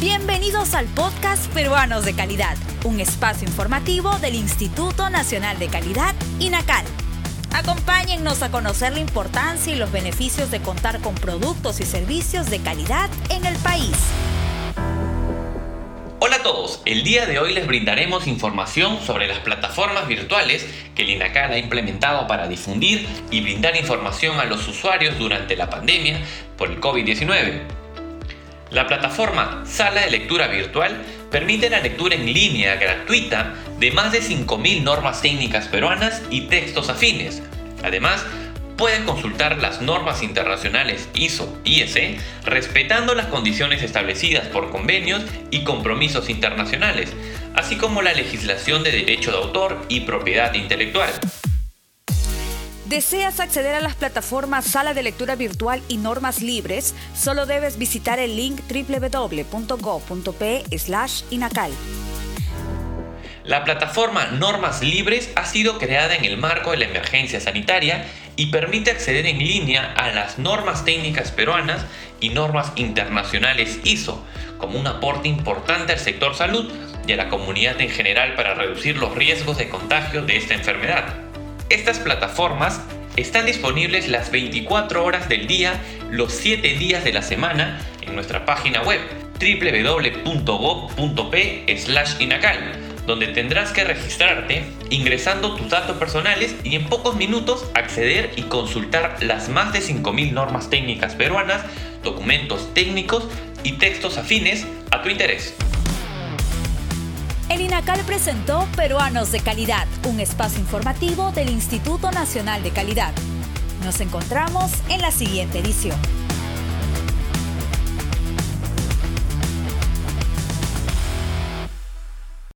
Bienvenidos al podcast Peruanos de Calidad, un espacio informativo del Instituto Nacional de Calidad, INACAL. Acompáñennos a conocer la importancia y los beneficios de contar con productos y servicios de calidad en el país. Hola a todos, el día de hoy les brindaremos información sobre las plataformas virtuales que el INACAL ha implementado para difundir y brindar información a los usuarios durante la pandemia por el COVID-19. La plataforma Sala de Lectura Virtual permite la lectura en línea gratuita de más de 5.000 normas técnicas peruanas y textos afines. Además, pueden consultar las normas internacionales ISO y IEC respetando las condiciones establecidas por convenios y compromisos internacionales, así como la legislación de derecho de autor y propiedad intelectual. ¿Deseas acceder a las plataformas Sala de Lectura Virtual y Normas Libres? Solo debes visitar el link www.go.pe/inacal. La plataforma Normas Libres ha sido creada en el marco de la emergencia sanitaria y permite acceder en línea a las normas técnicas peruanas y normas internacionales ISO, como un aporte importante al sector salud y a la comunidad en general para reducir los riesgos de contagio de esta enfermedad. Estas plataformas están disponibles las 24 horas del día, los 7 días de la semana en nuestra página web www.gov.p/inacal, donde tendrás que registrarte ingresando tus datos personales y en pocos minutos acceder y consultar las más de 5.000 normas técnicas peruanas, documentos técnicos y textos afines a tu interés. El INACAL presentó Peruanos de Calidad, un espacio informativo del Instituto Nacional de Calidad. Nos encontramos en la siguiente edición.